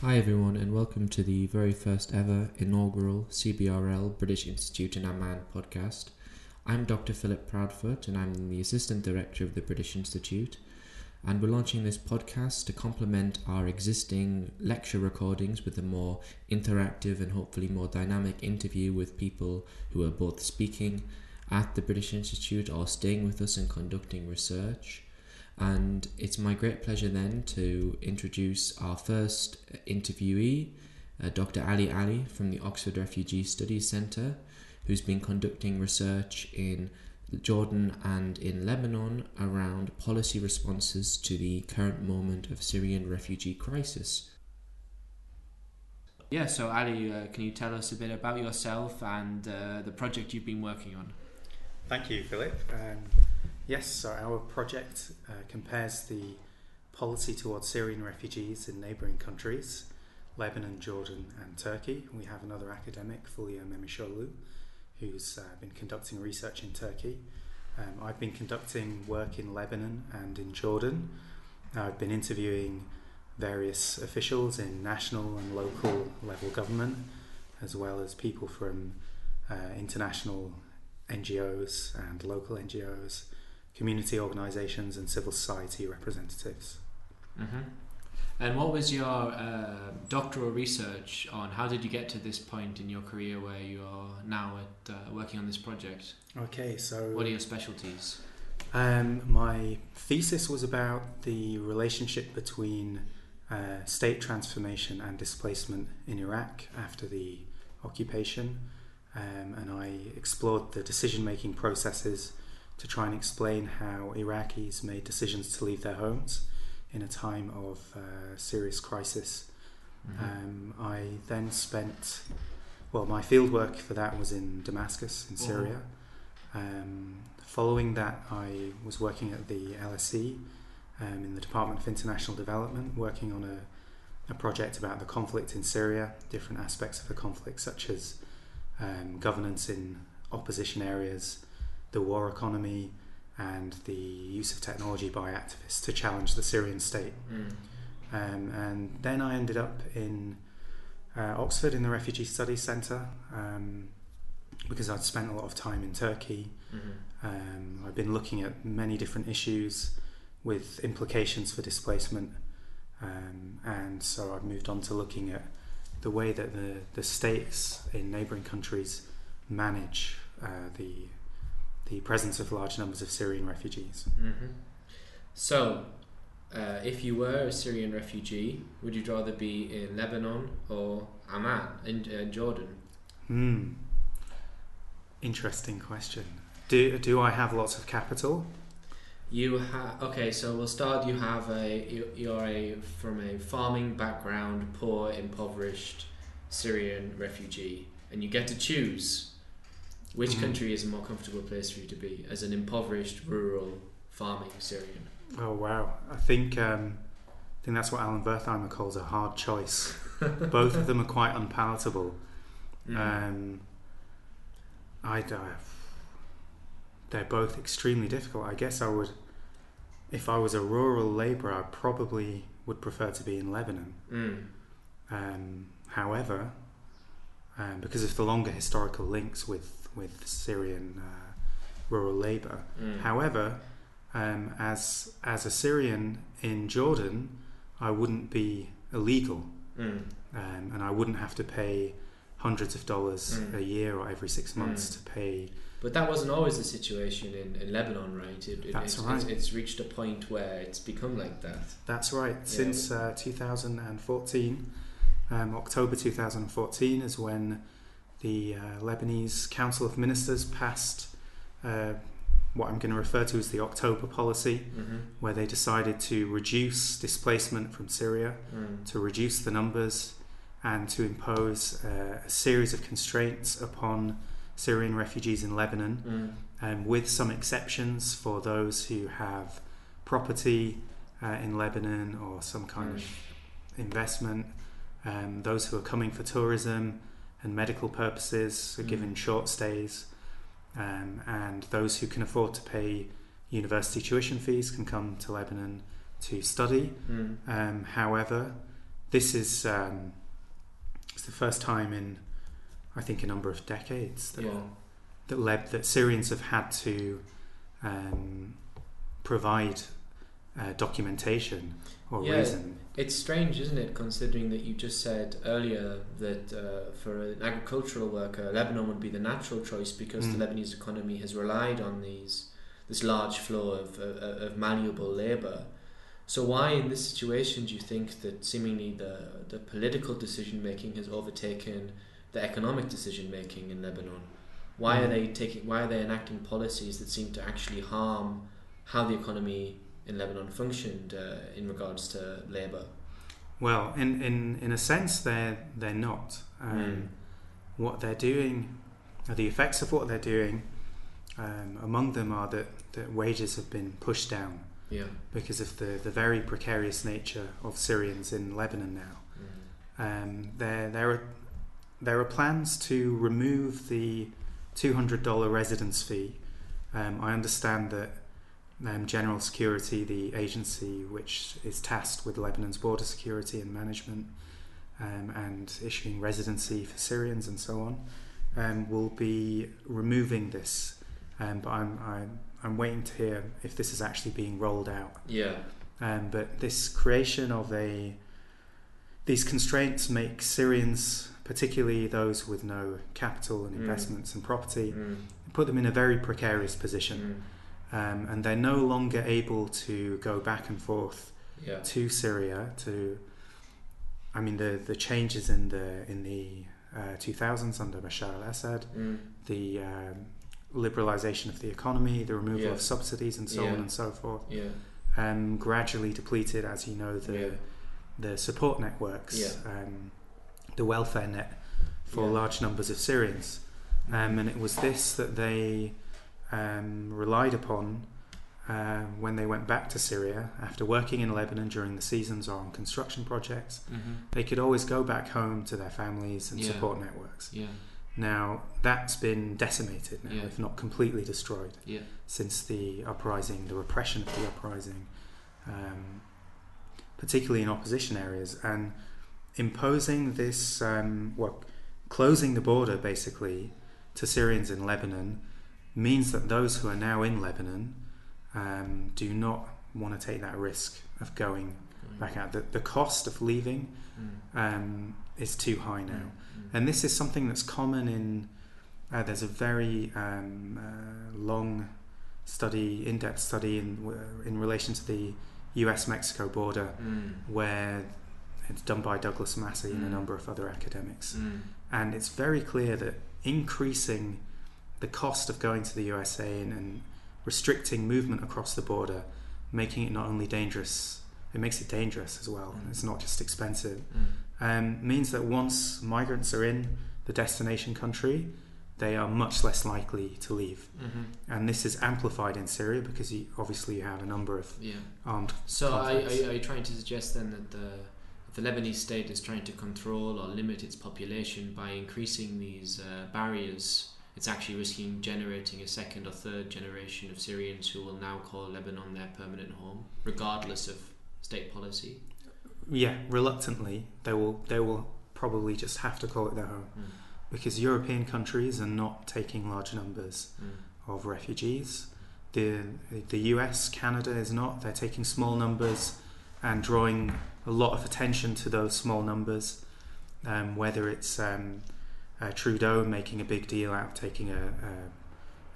Hi, everyone, and welcome to the very first ever inaugural CBRL British Institute in Amman podcast. I'm Dr. Philip Proudfoot, and I'm the Assistant Director of the British Institute. And we're launching this podcast to complement our existing lecture recordings with a more interactive and hopefully more dynamic interview with people who are both speaking at the British Institute or staying with us and conducting research. And it's my great pleasure then to introduce our first interviewee, uh, Dr. Ali Ali from the Oxford Refugee Studies Centre, who's been conducting research in Jordan and in Lebanon around policy responses to the current moment of Syrian refugee crisis. Yeah, so Ali, uh, can you tell us a bit about yourself and uh, the project you've been working on? Thank you, Philip. Um, yes, so our project uh, compares the policy towards Syrian refugees in neighbouring countries, Lebanon, Jordan, and Turkey. We have another academic, Fulya Memisoglu, who's uh, been conducting research in Turkey. Um, I've been conducting work in Lebanon and in Jordan. I've been interviewing various officials in national and local level government, as well as people from uh, international NGOs and local NGOs, community organisations, and civil society representatives. Mm-hmm. And what was your uh, doctoral research on? How did you get to this point in your career where you are now at uh, working on this project? Okay, so what are your specialties? Um, my thesis was about the relationship between uh, state transformation and displacement in Iraq after the occupation, um, and I explored the decision making processes to try and explain how Iraqis made decisions to leave their homes in a time of uh, serious crisis. Mm-hmm. Um, I then spent, well, my fieldwork for that was in Damascus, in Syria. Um, following that, I was working at the LSE um, in the Department of International Development, working on a, a, project about the conflict in Syria, different aspects of the conflict, such as um, governance in opposition areas, the war economy, and the use of technology by activists to challenge the Syrian state. Mm. Um, and then I ended up in uh, Oxford in the Refugee Studies Centre um, because I'd spent a lot of time in Turkey. Mm-hmm. Um, I've been looking at many different issues with implications for displacement. Um, and so I've moved on to looking at the way that the, the states in neighbouring countries manage uh, the the presence of large numbers of Syrian refugees. Mm-hmm. So, uh, if you were a Syrian refugee, would you rather be in Lebanon or Amman in uh, Jordan? Hmm. Interesting question. Do do I have lots of capital? You have okay. So we'll start. You have a you, you're a from a farming background, poor, impoverished Syrian refugee, and you get to choose which mm-hmm. country is a more comfortable place for you to be as an impoverished, rural, farming Syrian? Oh wow! I think um, I think that's what Alan Wertheimer calls a hard choice. Both of them are quite unpalatable. Mm. Um, I uh, they're both extremely difficult. I guess I would, if I was a rural labourer, I probably would prefer to be in Lebanon. Mm. Um, however, um, because of the longer historical links with with Syrian uh, rural labour. Mm. However, um, as as a Syrian in Jordan, I wouldn't be illegal, mm. um, and I wouldn't have to pay hundreds of dollars mm. a year or every six months mm. to pay. But that wasn't always the situation in, in Lebanon, right? It, it, That's it's, right. It's, it's, reached a point where it's become like that. That's right. Yeah. Since uh, 2014, um, October 2014 is when the uh, Lebanese Council of Ministers passed uh, what I'm going to refer to as the October policy, mm-hmm. where they decided to reduce displacement from Syria, mm. to reduce the numbers, and to impose uh, a series of constraints upon Syrian refugees in Lebanon, mm. um, with some exceptions for those who have property uh, in Lebanon or some kind mm. of investment, um, those who are coming for tourism and medical purposes are mm. given short stays, um, and those who can afford to pay university tuition fees can come to Lebanon to study. Mm. Um, however, this is um, it's the first time in I think a number of decades that Yeah. that led that Syrians have had to um, provide uh, documentation or Yeah. reason. It's strange, isn't it, considering that you just said earlier that uh, for an agricultural worker, Lebanon would be the natural choice because Mm. the Lebanese economy has relied on these this large flow of, of, of malleable labour. So why, in this situation, do you think that seemingly the the political decision making has overtaken the economic decision making in Lebanon? Why are Mm. they taking? Why are they enacting policies that seem to actually harm how the economy in Lebanon functioned uh, in regards to labour? Well, in, in, in a sense, they're they're not. Um, Mm. What they're doing, the effects of what they're doing, um, among them are that, that wages have been pushed down Yeah. because of the, the very precarious nature of Syrians in Lebanon now. Mm. Um, there, there are there are plans to remove the two hundred dollar residence fee. Um, I understand that um, General Security, the agency which is tasked with Lebanon's border security and management, um, and issuing residency for Syrians and so on, um, will be removing this. Um, but I'm, I'm I'm waiting to hear if this is actually being rolled out. Yeah. Um, but this creation of a these constraints make Syrians, particularly those with no capital and Mm. investments and property, Mm. put them in a very precarious position, Mm. Um, and they're no longer able to go back and forth Yeah. to Syria. To, I mean, the the changes in the in the uh, 2000s under Bashar al-Assad, Mm. the um, liberalization of the economy, the removal Yeah. of subsidies, and so on and so forth, Yeah. um, gradually depleted, as you know, the yeah. the support networks, Yeah. um, the welfare net for Yeah. large numbers of Syrians. Um, and it was this that they um, relied upon uh, when they went back to Syria after working in Lebanon during the seasons or on construction projects. Mhm. They could always go back home to their families and Yeah. support networks. Yeah. Now, that's been decimated now, Yeah. if not completely destroyed, Yeah. since the uprising, the repression of the uprising, um, particularly in opposition areas, and imposing this, um, well, closing the border basically to Syrians in Lebanon means that those who are now in Lebanon um, do not want to take that risk of going back out. The, the cost of leaving Mm. um, is too high now. Mm. And this is something that's common in. Uh, there's a very um, uh, long study, in-depth study in in relation to the U.S.-Mexico border, Mm. where it's done by Douglas Massey and a Mm. number of other academics, Mm. and it's very clear that increasing the cost of going to the USA and, and restricting movement across the border, making it not only dangerous, it makes it dangerous as well. Mm. It's not just expensive Mm. um, means that once migrants are in the destination country, they are much less likely to leave. Mhm. And this is amplified in Syria because you, obviously you have a number of Yeah. armed. So are, are you trying to suggest then that the the Lebanese state is trying to control or limit its population by increasing these uh, barriers? It's actually risking generating a second or third generation of Syrians who will now call Lebanon their permanent home, regardless of state policy. Yeah, reluctantly they will they will probably just have to call it their home Mm. because European countries are not taking large numbers Mm. of refugees. The the US, Canada is not. They're taking small numbers and drawing a lot of attention to those small numbers. Um, whether it's um, uh, Trudeau making a big deal out of taking a,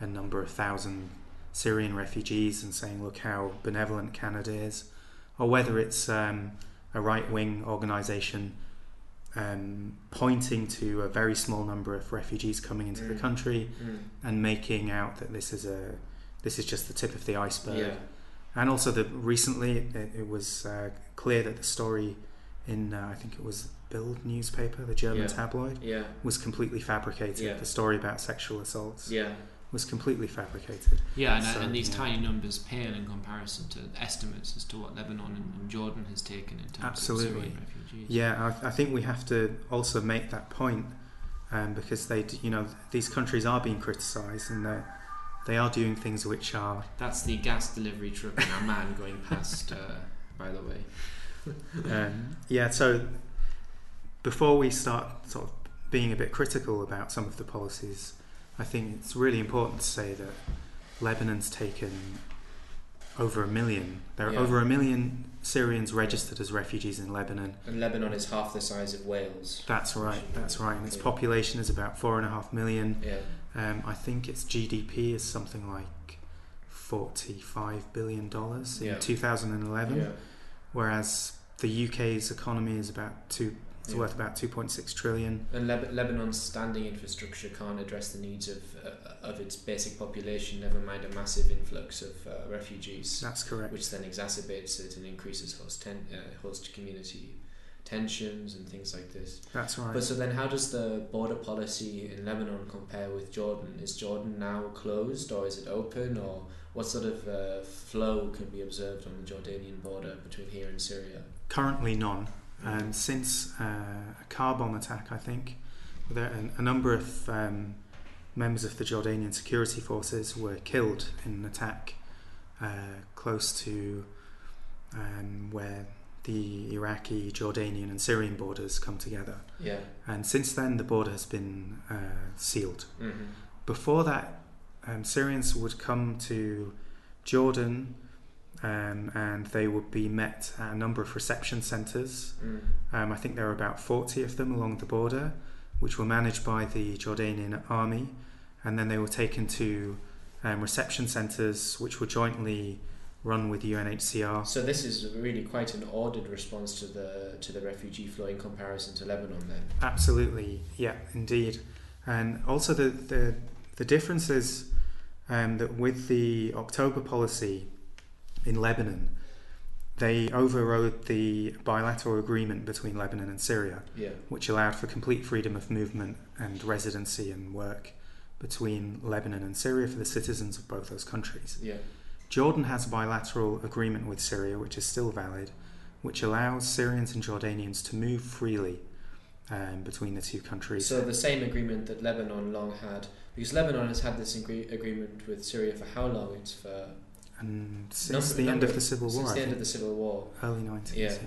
a, a number of thousand Syrian refugees and saying, "Look how benevolent Canada is," or whether it's um, a right wing organisation um, pointing to a very small number of refugees coming into the Mm. country Mm. and making out that this is a this is just the tip of the iceberg. Yeah. And also that recently it, it was uh, clear that the story in uh, I think it was Bild newspaper, the German Yeah. tabloid, Yeah. was completely fabricated. Yeah. The story about sexual assaults Yeah. was completely fabricated. Yeah, and, So, and these yeah. tiny numbers pale in comparison to estimates as to what Lebanon and, and Jordan has taken in terms Absolutely. of Syrian refugees. Yeah, I, I think we have to also make that point um, because they, d- you know, these countries are being criticised and they they are doing things which are That's the gas delivery truck in Amman going past, uh, by the way. um, yeah. So before we start sort of being a bit critical about some of the policies, I think it's really important to say that Lebanon's taken over a million. There are Yeah. over a million Syrians registered as refugees in Lebanon. And Lebanon is half the size of Wales. That's right. That's right. And its population is about four and a half million. Yeah. Um, I think its GDP is something like forty-five billion dollars in Yeah. 2011, Yeah. whereas the UK's economy is about two. It's Yeah. worth about 2.6 trillion. And Leb- Lebanon's standing infrastructure can't address the needs of uh, of its basic population. Never mind a massive influx of uh, refugees, That's correct. which then exacerbates it and increases host ten- uh, host community tensions and things like this. That's right. But so then, how does the border policy in Lebanon compare with Jordan? Is Jordan now closed, or is it open, or what sort of uh, flow can be observed on the Jordanian border between here and Syria? Currently, none. Um, since uh, a car bomb attack, I think, there a, a number of um, members of the Jordanian security forces were killed in an attack uh, close to um, where the Iraqi, Jordanian, and Syrian borders come together. Yeah. And since then, the border has been uh, sealed. Mm-hmm. Before that, um, Syrians would come to Jordan um, and they would be met at a number of reception centres. Mm. Um, I think there were about 40 of them along the border, which were managed by the Jordanian army. And then they were taken to um, reception centres, which were jointly run with UNHCR. So this is really quite an ordered response to the to the refugee flow in comparison to Lebanon. Then. Absolutely, yeah, indeed. And also the the, the difference is um, that with the October policy in Lebanon, they overrode the bilateral agreement between Lebanon and Syria, Yeah. which allowed for complete freedom of movement and residency and work between Lebanon and Syria for the citizens of both those countries. Yeah. Jordan has a bilateral agreement with Syria, which is still valid, which allows Syrians and Jordanians to move freely um, between the two countries. So the same agreement that Lebanon long had, because Lebanon has had this agree- agreement with Syria for how long? It's for and since Number- the end of the Civil War, since the end of the Civil War. early 90s. Yeah. Yeah.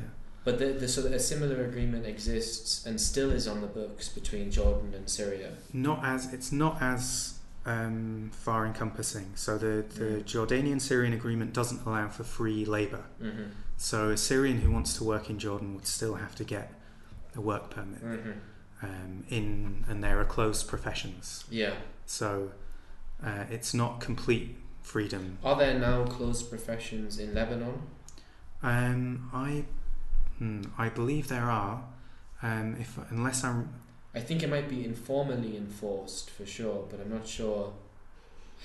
But the, the, so a similar agreement exists and still is on the books between Jordan and Syria. Not as it's not as um, far encompassing. So the, the Mm. Jordanian Syrian agreement doesn't allow for free labour. Mm-hmm. So a Syrian who wants to work in Jordan would still have to get a work permit. Mm-hmm. Um, in and there are closed professions. Yeah. So uh, it's not complete freedom. Are there now closed professions in Lebanon? Um, I hmm, I believe there are. Um, if unless I'm I think it might be informally enforced for sure, but I'm not sure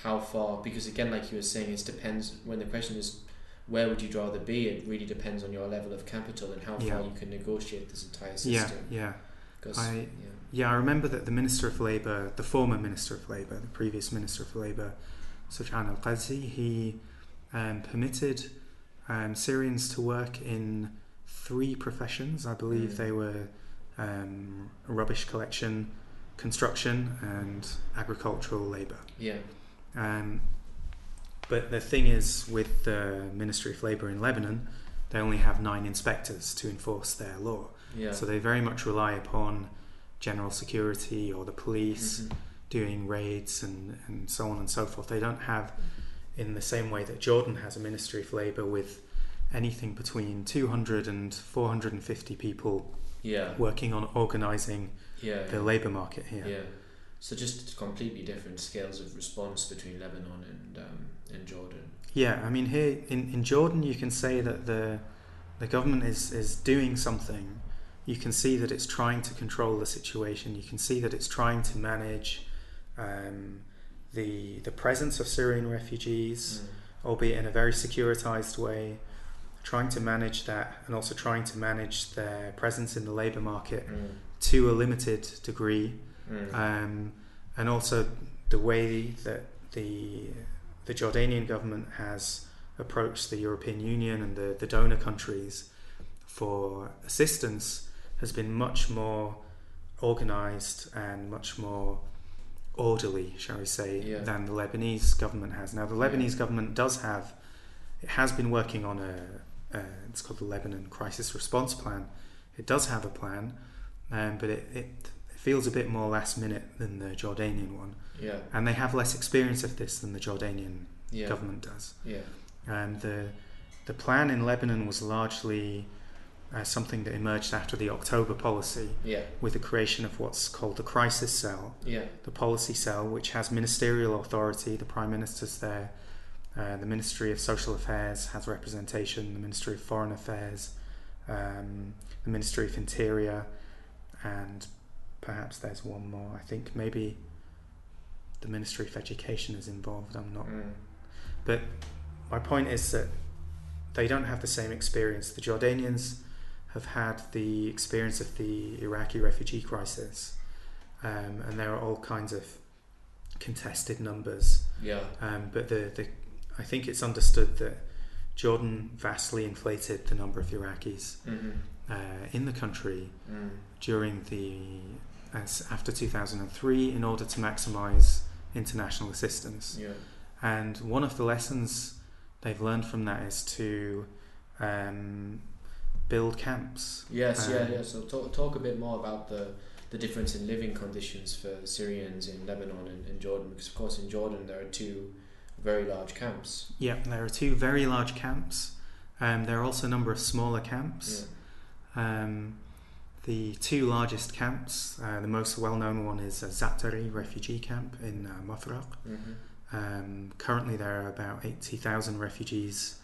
how far. Because again, like you were saying, it depends. When the question is, where would you rather be? It really depends on your level of capital and how Yeah. far you can negotiate this entire yeah system. yeah Because I- yeah. yeah I remember that the Minister of Labour, the former Minister of Labour, the previous Minister of Labour, Sufjan Al Qazi, he um, permitted um, Syrians to work in three professions. I believe Mm. they were um, rubbish collection, construction, and agricultural labour. yeah, Um, but the thing is, with the Ministry of Labour in Lebanon, they only have nine inspectors to enforce their law. yeah. So they very much rely upon general security or the police Mhm. Doing raids and, and so on and so forth. They don't have, in the same way that Jordan has a Ministry of Labour with anything between 200 and 450 people yeah, working on organising yeah, the yeah. labour market here. Yeah. So just completely different scales of response between Lebanon and um, and Jordan. Yeah, I mean here in, in Jordan you can say that the the government is, is doing something. You can see that it's trying to control the situation. You can see that it's trying to manage um, the the presence of Syrian refugees, albeit in a very securitized way, trying to manage that and also trying to manage their presence in the labour market Mm. to a limited degree Mm. um, and also the way that the the Jordanian government has approached the European Union and the, the donor countries for assistance has been much more organized and much more orderly, shall we say, Yeah. than the Lebanese government has. Now, the Lebanese Yeah. government does have, it has been working on a, a, it's called the Lebanon Crisis Response Plan. It does have a plan, um, but it, it feels a bit more last minute than the Jordanian one, Yeah. and they have less experience of this than the Jordanian Yeah. government does. Yeah. Um, the the plan in Lebanon was largely uh, something that emerged after the October policy, Yeah. with the creation of what's called the crisis cell, Yeah. the policy cell, which has ministerial authority. The prime minister's there. Uh, the Ministry of Social Affairs has representation. The Ministry of Foreign Affairs, um, the Ministry of Interior, and perhaps there's one more. I think maybe the Ministry of Education is involved. I'm not Mm. but my point is that they don't have the same experience. The Jordanians have had the experience of the Iraqi refugee crisis, um, and there are all kinds of contested numbers. Yeah. Um, but the, the I think it's understood that Jordan vastly inflated the number of Iraqis Mm-hmm. uh, in the country Mm. during the as after 2003 in order to maximise international assistance. Yeah. And one of the lessons they've learned from that is to um, build camps. Yes, yeah, Um, yeah. So talk, talk a bit more about the, the difference in living conditions for Syrians in Lebanon and, and Jordan, because of course in Jordan there are two very large camps. Yeah, there are two very large camps. Um, there are also a number of smaller camps. Um, the two largest camps, uh, the most well known one is a Zatari refugee camp in uh, Mafraq. Mm-hmm. Um, currently, there are about 80,000 refugees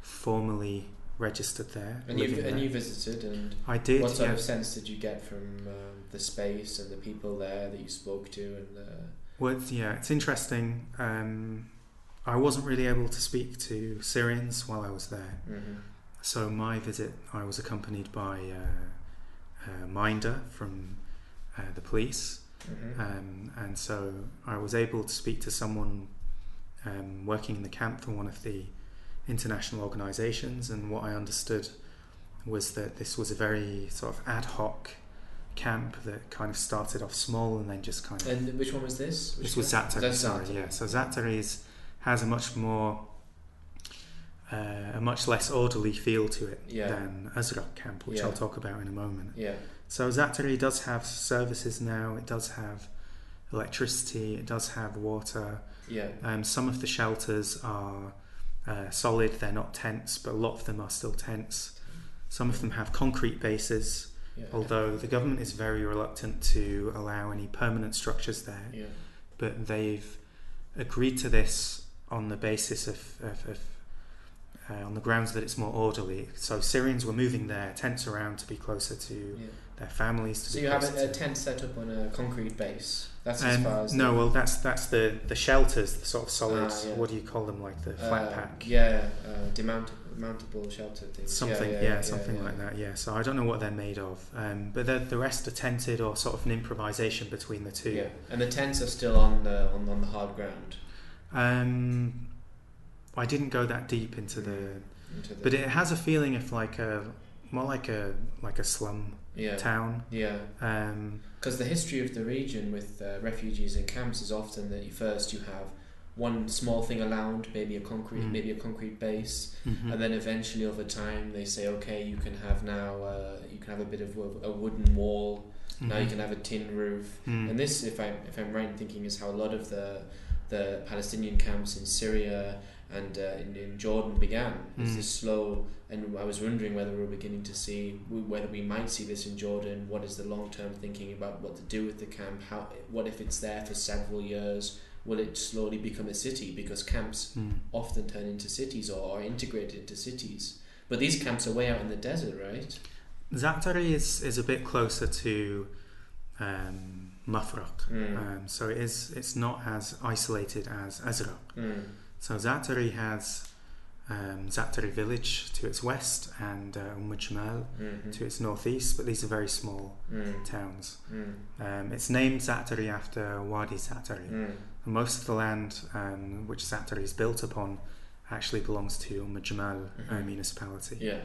formally registered there. And you and there. you visited, and I did, what sort yeah. of sense did you get from um, the space and the people there that you spoke to? And uh, Well, yeah, it's interesting. Um, I wasn't really able to speak to Syrians while I was there. mm-hmm. So my visit, I was accompanied by uh, uh, Minder from uh, the police, Mm-hmm. um, and so I was able to speak to someone um, working in the camp for one of the international organisations. And what I understood was that this was a very sort of ad hoc camp that kind of started off small and then just kind of and which one was this? Which this was? Zatari, sorry, yeah. So Zatari is, has a much more, uh, a much less orderly feel to it Yeah. than Azraq camp, which Yeah. I'll talk about in a moment. Yeah. So Zatari does have services now. It does have electricity. It does have water. Yeah. Um, some of the shelters are uh, solid. They're not tents, but a lot of them are still tents. Some of them have concrete bases, Yeah. although the government is very reluctant to allow any permanent structures there Yeah. but they've agreed to this on the basis of, of, of uh, on the grounds that it's more orderly. So Syrians were moving their tents around to be closer to Yeah. their families. To So you have a, a tent set up on a concrete base. That's as Um, far as no, the, well, that's that's the the shelters, the sort of solid. Ah, yeah. What do you call them? Like the uh, flat pack. Yeah, uh, demountable, mountable shelter things. Something, yeah, yeah, yeah, something like that. Yeah. So I don't know what they're made of, um, but the the rest are tented or sort of an improvisation between the two. Yeah, and the tents are still on the on, on the hard ground. Um, I didn't go that deep into the Into the, But it has a feeling of like a more like a like a slum yeah, town. yeah. Um, Because the history of the region with uh, refugees and camps is often that you first you have one small thing allowed, maybe a concrete, Mm. maybe a concrete base, mhm. and then eventually over time they say, okay, you can have now uh, you can have a bit of a, a wooden wall. Now you Mhm. can have a tin roof. Mm. And this, if I'm if I'm right in thinking, is how a lot of the the Palestinian camps in Syria and uh, in, in Jordan began. It's Mm. this slow, and I was wondering whether we're beginning to see whether we might see this in Jordan. What is the long term thinking about what to do with the camp? How what if it's there for several years? Will it slowly become a city? Because camps Mm. often turn into cities or are integrated into cities. But these camps are way out in the desert, right? Zatari is is a bit closer to um, Mafraq. Mm. Um, so it is it's not as isolated as Azraq. So Zatari has um, Zatari village to its west and uh, Jamal Mhm. to its northeast, but these are very small Mm. towns. Mm. Um, it's named Zatari after Wadi Zatari. Mm. And most of the land um, which Zatari is built upon actually belongs to Jamal uh, Mhm. municipality. Yeah.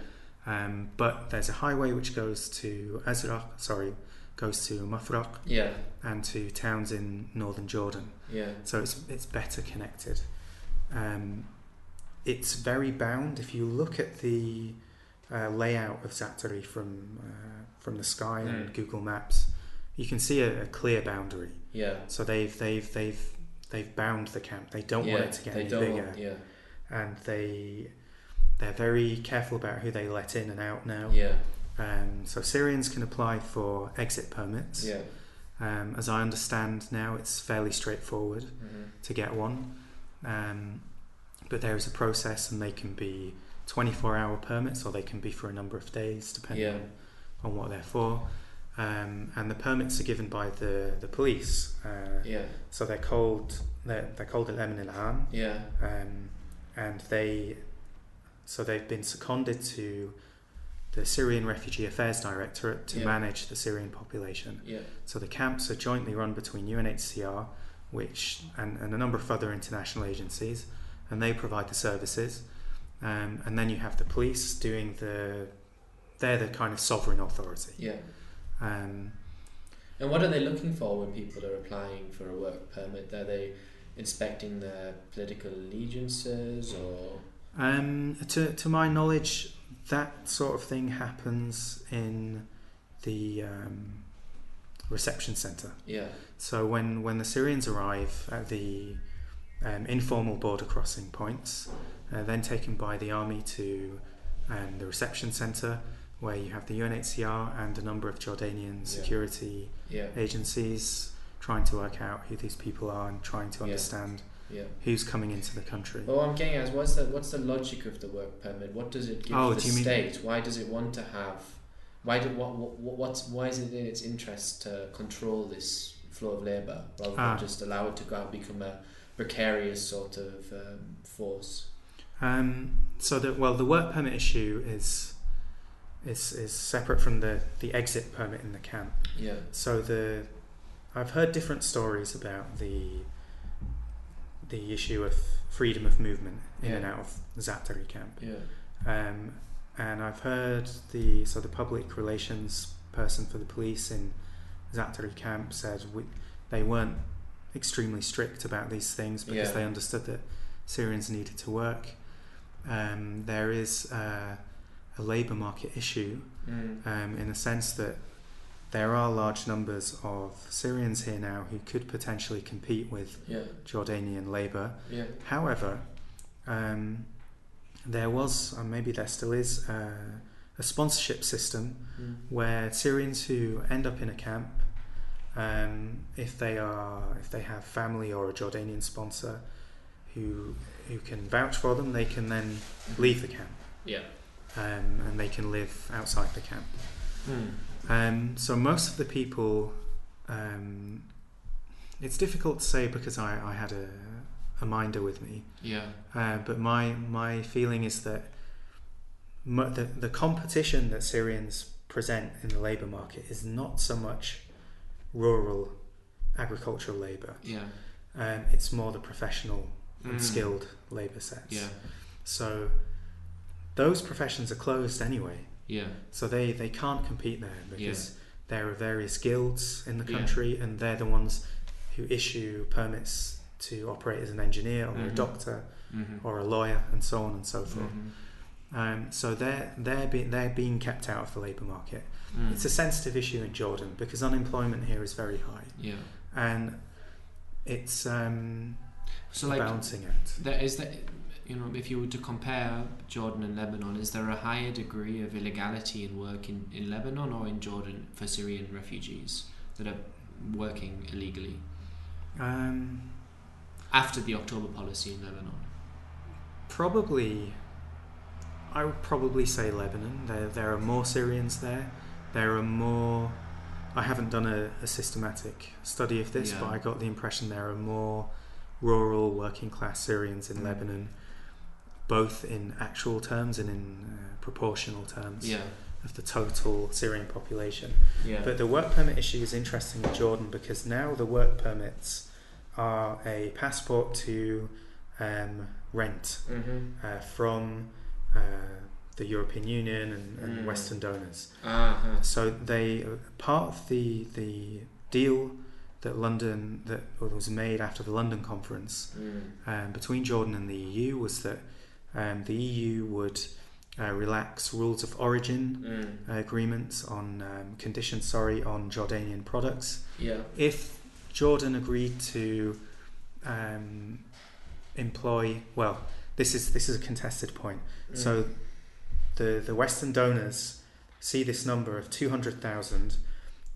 Um, but there's a highway which goes to Azraq, sorry, goes to Mafraq Yeah. and to towns in northern Jordan. Yeah. So it's it's better connected. Um, it's very bound. If you look at the uh, layout of Zaatari from uh, from the sky and Mm. Google Maps, you can see a, a clear boundary. Yeah. So they've they've they've they've bound the camp. They don't yeah. want it to get any bigger, want- yeah. and they they're very careful about who they let in and out now. Yeah. Um, so Syrians can apply for exit permits. Yeah. Um, as I understand now, it's fairly straightforward hmm to get one. Um, but there is a process, and they can be 24 hour permits or they can be for a number of days, depending Yeah. on, on what they're for. Um, and the permits are given by the, the police. Uh, Yeah. so they're called they're, they're called al Am, Yeah. um, and they so they've been seconded to the Syrian Refugee Affairs Directorate to Yeah. manage the Syrian population. Yeah. So the camps are jointly run between UNHCR, which and, and a number of other international agencies, and they provide the services. Um, and then you have the police doing the they're the kind of sovereign authority. Yeah. Um, And what are they looking for when people are applying for a work permit? Are they inspecting their political allegiances or? um, to to my knowledge, that sort of thing happens in the um, reception centre. Yeah. So when, when the Syrians arrive at the um, informal border crossing points, uh, then taken by the army to um, the reception centre, where you have the UNHCR and a number of Jordanian security Yeah. agencies trying to work out who these people are and trying to understand Yeah. who's coming into the country. Well, what I'm getting at is what's the what's the logic of the work permit? What does it give Oh, the you mean- state? Why does it want to have? Why do what, what what's why is it in its interest to control this flow of labour rather Ah. than just allow it to go out and become a precarious sort of um, force? Um, so that well, the work permit issue is is is separate from the the exit permit in the camp. Yeah. So the I've heard different stories about the the issue of freedom of movement in and out of Zaatari camp. Yeah. Um, and I've heard the so the public relations person for the police in Zaatari camp said we, they weren't extremely strict about these things because Yeah. they understood that Syrians needed to work. Um, there is uh, a labour market issue Mm. um, in the sense that there are large numbers of Syrians here now who could potentially compete with Yeah. Jordanian labour. Yeah. However, um, there was, and maybe there still is, uh, a sponsorship system Mm. where Syrians who end up in a camp, um, if they are, if they have family or a Jordanian sponsor who who can vouch for them, they can then leave the camp Yeah. um, and they can live outside the camp. Mm. Um, so most of the people, um, it's difficult to say because I, I had a, a minder with me, Yeah. uh, but my my feeling is that the the competition that Syrians present in the labour market is not so much rural agricultural labour. Yeah. Um, it's more the professional and Mm. skilled labour sets. Yeah. So those professions are closed anyway. Yeah. So they, they can't compete there because there are various guilds in the Yeah. country and they're the ones who issue permits to operate as an engineer or a Mhm. doctor Mm-hmm. or a lawyer and so on and so forth. Mhm. Um, so they're, they're, be, they're being kept out of the labour market. Mm. It's a sensitive issue in Jordan because unemployment here is very high yeah. and it's um, So like balancing act. There is that you know if you were to compare Jordan and Lebanon, is there a higher degree of illegality in work in, in Lebanon or in Jordan for Syrian refugees that are working illegally Um, after the October policy in Lebanon? Probably, I would probably say Lebanon. There, there are more Syrians there. There are more. I haven't done a, a systematic study of this, Yeah. but I got the impression there are more rural working class Syrians in Mm. Lebanon, both in actual terms and in uh, proportional terms Yeah, of the total Syrian population. yeah, But the work permit issue is interesting in Jordan because now the work permits are a passport to um, rent mm-hmm. uh, from uh, the European Union and, and Mm. Western donors. uh-huh. So they part of the the deal that London that was made after the London conference mm. um, between Jordan and the EU was that um, the EU would uh, relax rules of origin Mm. uh, agreements on um, conditions, sorry, on Jordanian products. Yeah. If Jordan agreed to um, employ, well, this is this is a contested point. Mm. So the the Western donors see this number of two hundred thousand,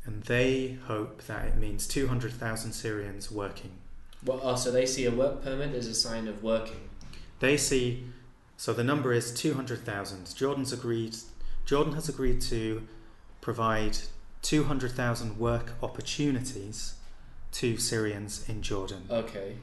and they hope that it means two hundred thousand Syrians working. Well, oh, so they see a work permit as a sign of working. They see, so the number is two hundred thousand. Jordan's agreed. Jordan has agreed to provide two hundred thousand work opportunities to Syrians in Jordan. Okay.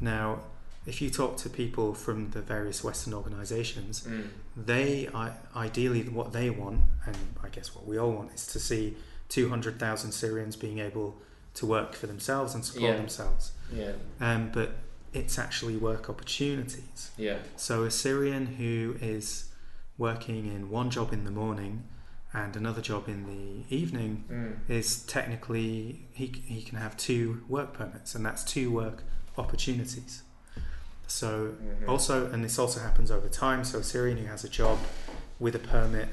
Now, if you talk to people from the various Western organisations, Mm. they I, ideally what they want, and I guess what we all want, is to see two hundred thousand Syrians being able to work for themselves and support Yeah. themselves. Yeah. Um, but it's actually work opportunities. Yeah. So a Syrian who is working in one job in the morning and another job in the evening Mm. is technically he he can have two work permits, and that's two work opportunities. So Mhm. also, and this also happens over time. So a Syrian who has a job with a permit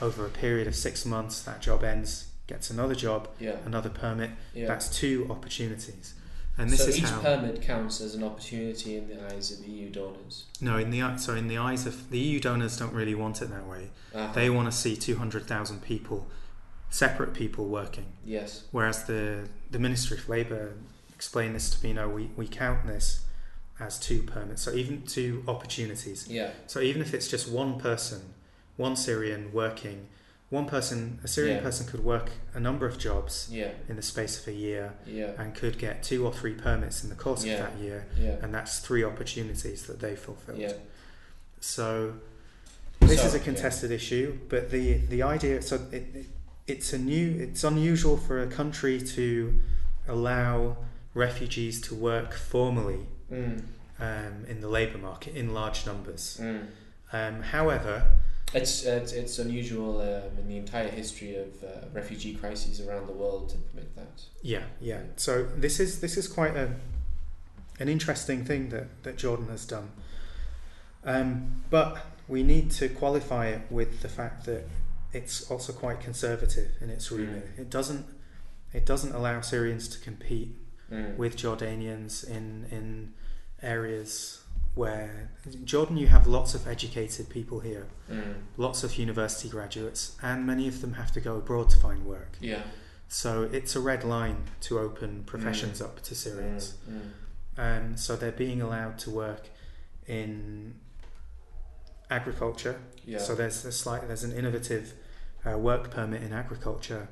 over a period of six months, that job ends, gets another job, Yeah. another permit. Yeah. That's two opportunities, and this so is each how. permit counts as an opportunity in the eyes of EU donors. no, in the so in the eyes of the EU donors, don't really want it that way. Uh-huh. They want to see two hundred thousand people, separate people working. Yes. Whereas the, the Ministry of Labour explained this to me, no, we, we count this as two permits, so even two opportunities. Yeah. So even if it's just one person, one Syrian working, one person, a Syrian Yeah. person could work a number of jobs Yeah. in the space of a year Yeah. and could get two or three permits in the course of that year, Yeah. and that's three opportunities that they fulfilled. Yeah. So this So, is a contested issue, but the the idea so it, it it's a new it's unusual for a country to allow refugees to work formally Mm. um, in the labour market in large numbers. Mm. Um, however, It's, it's it's unusual um, in the entire history of uh, refugee crises around the world to permit that. yeah, yeah. So this is this is quite a an interesting thing that that Jordan has done. Um, but we need to qualify it with the fact that it's also quite conservative in its remit. It doesn't it doesn't allow Syrians to compete Mm. with Jordanians in in areas where Jordan you have lots of educated people here, Mm. lots of university graduates, and many of them have to go abroad to find work. Yeah. So it's a red line to open professions up to Syrians. Mm. Mm. Um, so they're being allowed to work in agriculture. Yeah. So there's a slight there's an innovative uh, work permit in agriculture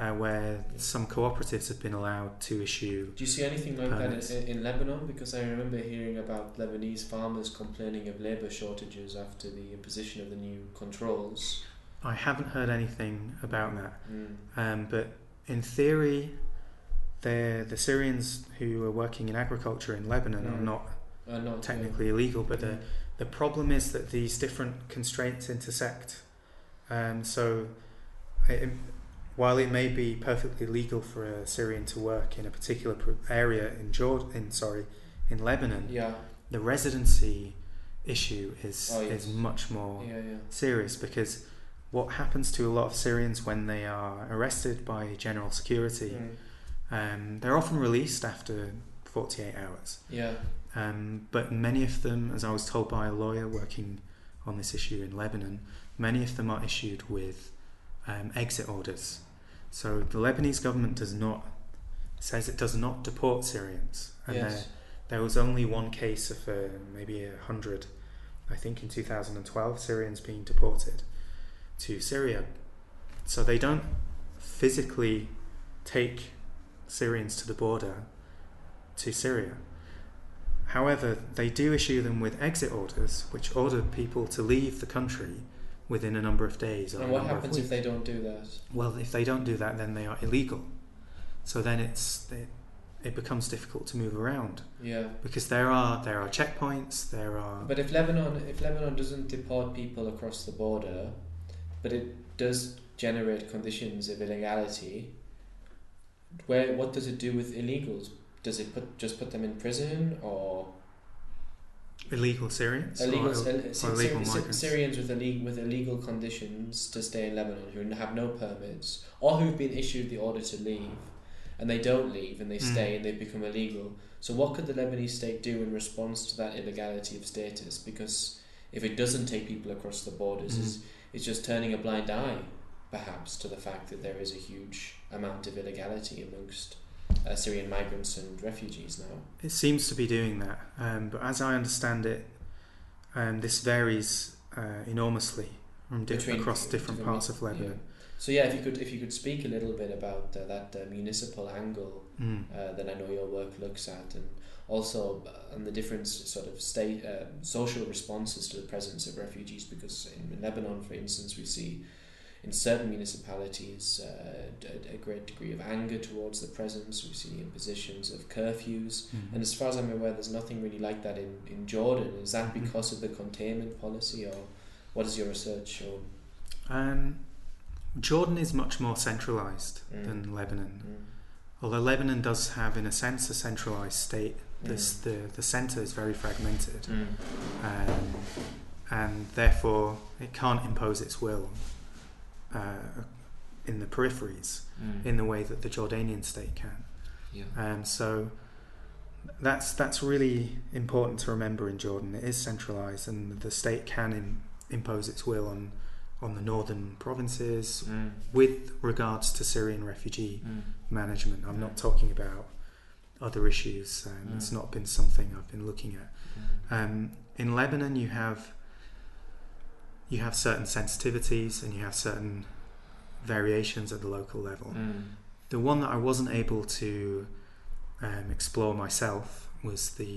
uh, where some cooperatives have been allowed to issue. Do you see anything like permits. that in, in Lebanon? Because I remember hearing about Lebanese farmers complaining of labour shortages after the imposition of the new controls. I haven't heard anything about that, Mm. um, but in theory, they're, the Syrians who are working in agriculture in Lebanon are Mm. not Uh, not technically illegal, but the Mm. The problem is that these different constraints intersect. Um, so, it, while it may be perfectly legal for a Syrian to work in a particular area in Jordan, in sorry, in Lebanon, Yeah. the residency issue is Oh, yes. is much more Yeah. Yeah. serious because what happens to a lot of Syrians when they are arrested by general security, Mm. um, they're often released after 48 hours. Yeah. Um, but many of them, as I was told by a lawyer working on this issue in Lebanon, many of them are issued with um, exit orders. So the Lebanese government does not says it does not deport Syrians, and yes. there, there was only one case of uh, maybe a hundred, I think, in 2012, Syrians being deported to Syria. So they don't physically take Syrians to the border to Syria. However, they do issue them with exit orders, which order people to leave the country within a number of days. Or And what happens if they don't do that? Well, if they don't do that, then they are illegal. So then it's it, it becomes difficult to move around Yeah. because there are there are checkpoints. There are But if Lebanon, if Lebanon doesn't deport people across the border, but it does generate conditions of illegality, where what does it do with illegals? Does it put just put them in prison or? Illegal Syrians illegal, or, or Syri- illegal Syri- migrants. Syrians with illegal, with illegal conditions to stay in Lebanon who have no permits or who've been issued the order to leave and they don't leave and they Mm. stay and they become illegal. So what could the Lebanese state do in response to that illegality of status? Because if it doesn't take people across the borders, Mm. it's, it's just turning a blind eye, perhaps, to the fact that there is a huge amount of illegality amongst uh, Syrian migrants and refugees now. It seems to be doing that, um, but as I understand it, um, this varies uh, enormously from di- Between- across different between- parts of Lebanon. So yeah, if you could if you could speak a little bit about uh, that uh, municipal angle Mm. uh, that I know your work looks at, and also uh, on the different sort of state uh, social responses to the presence of refugees. Because in Lebanon, for instance, we see in certain municipalities uh, a, a great degree of anger towards the presence. We see impositions of curfews, Mm. and as far as I'm aware, there's nothing really like that in, in Jordan. Is that Mhm. because of the containment policy, or what does your research show? Um, Jordan is much more centralized Mm. than Lebanon. Mm. Although Lebanon does have, in a sense, a centralized state, this, Mm. the, the center is very fragmented. Mm. um, and therefore it can't impose its will uh, in the peripheries Mm. in the way that the Jordanian state can. yeah. Um, so that's that's really important to remember in Jordan. It is centralized, and the state can im- impose its will on on the northern provinces Mm. with regards to Syrian refugee Mm. management. I'm not talking about other issues. Um, It's Mm. not been something I've been looking at. Mm. Um, in Lebanon, you have you have certain sensitivities and you have certain variations at the local level. Mm. The one that I wasn't able to um, explore myself was the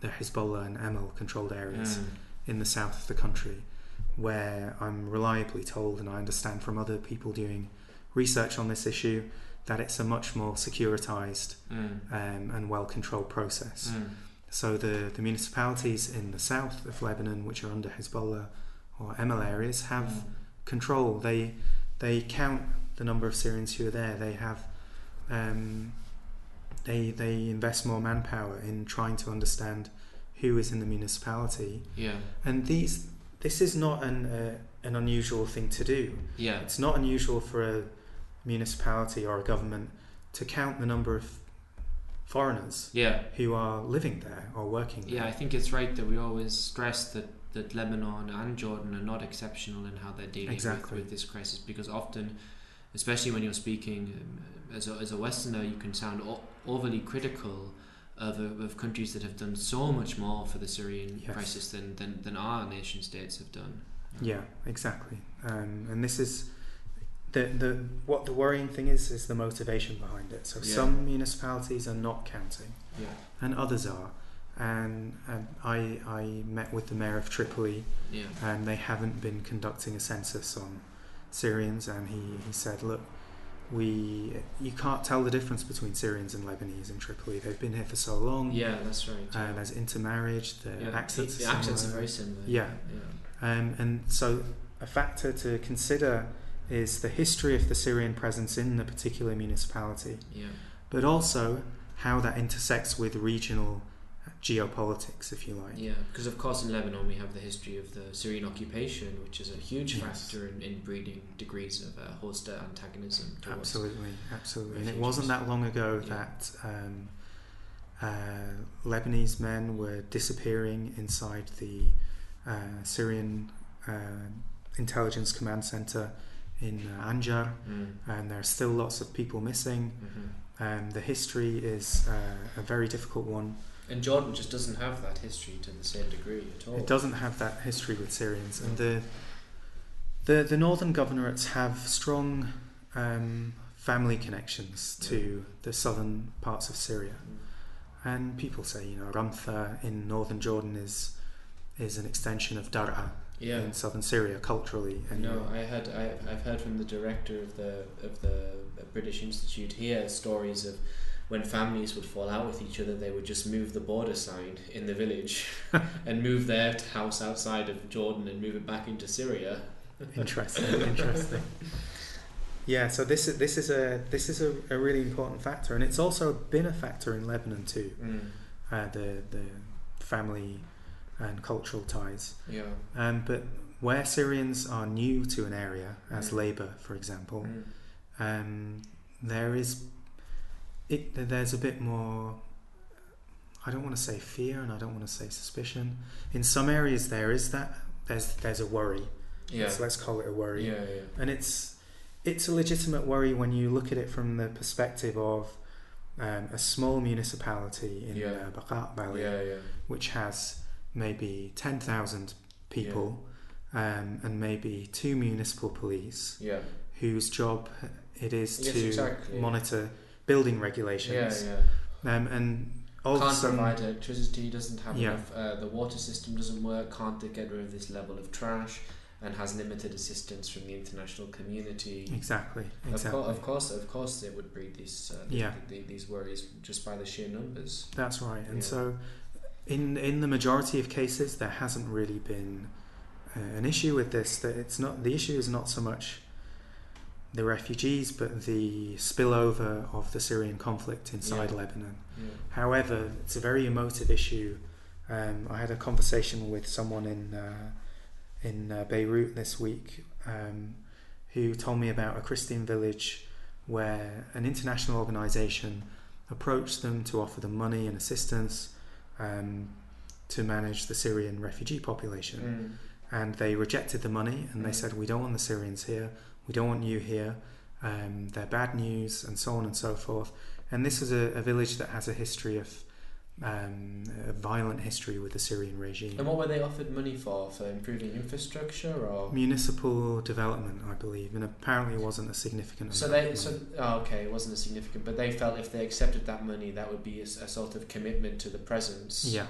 the Hezbollah and Amal controlled areas Mm. in the south of the country, where I'm reliably told, and I understand from other people doing research on this issue, that it's a much more securitized Mm. um, and well controlled process. Mm. So the, the municipalities in the south of Lebanon, which are under Hezbollah or Amal areas, have Mm. control. They they count the number of Syrians who are there. They have um, they they invest more manpower in trying to understand who is in the municipality. Yeah. And these this is not an uh, an unusual thing to do. Yeah. It's not unusual for a municipality or a government to count the number of foreigners Yeah. who are living there or working there. Yeah, I think it's right that we always stress that, that Lebanon and Jordan are not exceptional in how they're dealing Exactly. with, with this crisis because often, especially when you're speaking um, as, a, as a Westerner, you can sound o- overly critical of, of countries that have done so much more for the Syrian Yes. crisis than, than, than our nation states have done. Yeah, exactly. Um, and this is the the what the worrying thing is is the motivation behind it. So Yeah. some municipalities are not counting, Yeah. and others are. And, and I I met with the mayor of Tripoli, Yeah. and they haven't been conducting a census on Syrians. And he, he said, look, we you can't tell the difference between Syrians and Lebanese in Tripoli. They've been here for so long. Yeah, that's right. Uh, there's intermarriage. The yeah. accents. the are accents are very similar. Yeah. yeah. Um, and so, a factor to consider is the history of the Syrian presence in the particular municipality, Yeah. but also how that intersects with regional geopolitics, if you like. Yeah, because of course in Lebanon we have the history of the Syrian occupation, which is a huge Yes. factor in, in breeding degrees of uh, host antagonism towards. Absolutely, absolutely. And it wasn't that long ago Yeah. that um, uh, Lebanese men were disappearing inside the uh, Syrian uh, intelligence command center in uh, Anjar, Mm. and there are still lots of people missing. hmm Um, the history is uh, a very difficult one. And Jordan just doesn't have that history to the same degree at all. It doesn't have that history with Syrians, and the the, the northern governorates have strong um, family connections to the southern parts of Syria. Mm. And people say, you know, Ramtha in northern Jordan is is an extension of Dar'a Yeah. in southern Syria culturally. And No, I had I, I've heard from the director of the of the British Institute here stories of when families would fall out with each other, they would just move the border sign in the village and move their house outside of Jordan and move it back into Syria. interesting, interesting. Yeah, so this is this is a this is a, a really important factor, and it's also been a factor in Lebanon too. Mm. uh, the the family and cultural ties. Yeah. Um, but where Syrians are new to an area, as Mm. labour, for example, Mm. um, there is it. There's a bit more. I don't want to say fear, and I don't want to say suspicion. In some areas, there is that. There's there's a worry. Yeah. So let's call it a worry. Yeah. Yeah. And it's it's a legitimate worry when you look at it from the perspective of um, a small municipality in Yeah. uh, Valley, Yeah. Yeah. which has maybe ten thousand people. Um, and maybe two municipal police Yeah. whose job it is Yes, to exactly. monitor building regulations. Yeah. Um, and Can't also, provide electricity. Doesn't have Yeah. enough. Uh, the water system doesn't work. Can't get rid of this level of trash, and has limited assistance from the international community. exactly, Of, exactly. course, of course, of course, it would breed these uh, Yeah. the, the, these worries just by the sheer numbers. That's right. And Yeah. so, in in the majority of cases, there hasn't really been uh, an issue with this. That it's not the issue is not so much the refugees, but the spillover of the Syrian conflict inside Yeah. Lebanon. Yeah. However, it's a very emotive issue. Um, I had a conversation with someone in uh, in uh, Beirut this week um, who told me about a Christian village where an international organisation approached them to offer them money and assistance um, to manage the Syrian refugee population, Mm. and they rejected the money and they Mm. said, "We don't want the Syrians here. We don't want you here. Um, they're bad news, and so on and so forth." And this is a, a village that has a history of um, a violent history with the Syrian regime. And what were they offered money for? For improving infrastructure, or Municipal development, I believe, and apparently it wasn't a significant. so they so oh, okay, it wasn't a significant, but they felt if they accepted that money, that would be a sort of commitment to the presence. yeah,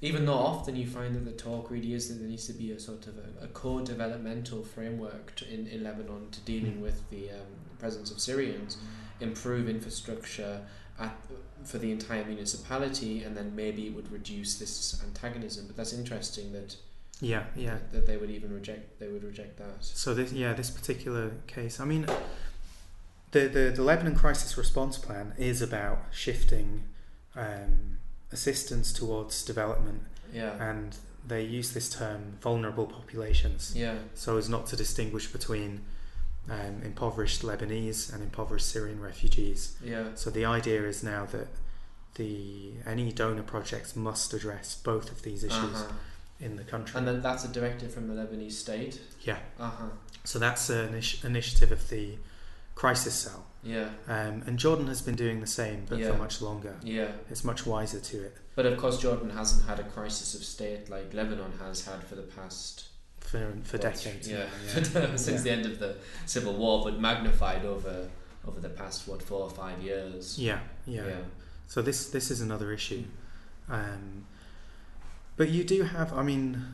Even though often you find that the talk really is that there needs to be a sort of a, a core developmental framework to, in, in Lebanon to dealing Mm. with the um, presence of Syrians, improve infrastructure at, for the entire municipality, and then maybe it would reduce this antagonism. But that's interesting that yeah, yeah. that, that they would even reject they would reject that. So this, yeah, this particular case. I mean, the the, the Lebanon crisis response plan is about shifting um, assistance towards development, Yeah, and they use this term vulnerable populations, yeah, so as not to distinguish between um, impoverished Lebanese and impoverished Syrian refugees. yeah, So the idea is now that the any donor projects must address both of these issues uh-huh. in the country. and then that's a directive from the Lebanese state. yeah, Uh huh. so that's an initi- initiative of the crisis cell. Yeah, Um, and Jordan has been doing the same, but Yeah. for much longer. yeah. It's much wiser to it But of course, Jordan hasn't had a crisis of state like Lebanon has had for the past for for what, decades. Yeah, now, since Yeah. the end of the civil war, but magnified over over the past what four or five years. yeah, yeah, yeah, So this this is another issue. Um, but you do have. I mean,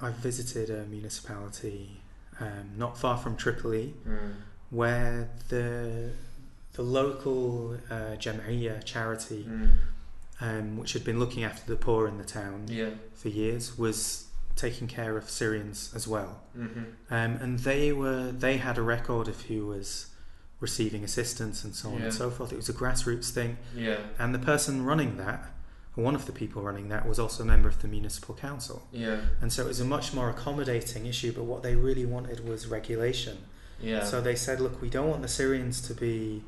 I've visited a municipality um, not far from Tripoli Mm. Where the the local uh, charity, Mm. um, which had been looking after the poor in the town yeah, for years, was taking care of Syrians as well. mm-hmm. Um, and they were they had a record of who was receiving assistance and so on Yeah. and so forth. It was a grassroots thing, yeah, and the person running that, one of the people running that, was also a member of the municipal council. yeah, And so it was a much more accommodating issue. But what they really wanted was regulation. Yeah. So they said, look, we don't want the Syrians to be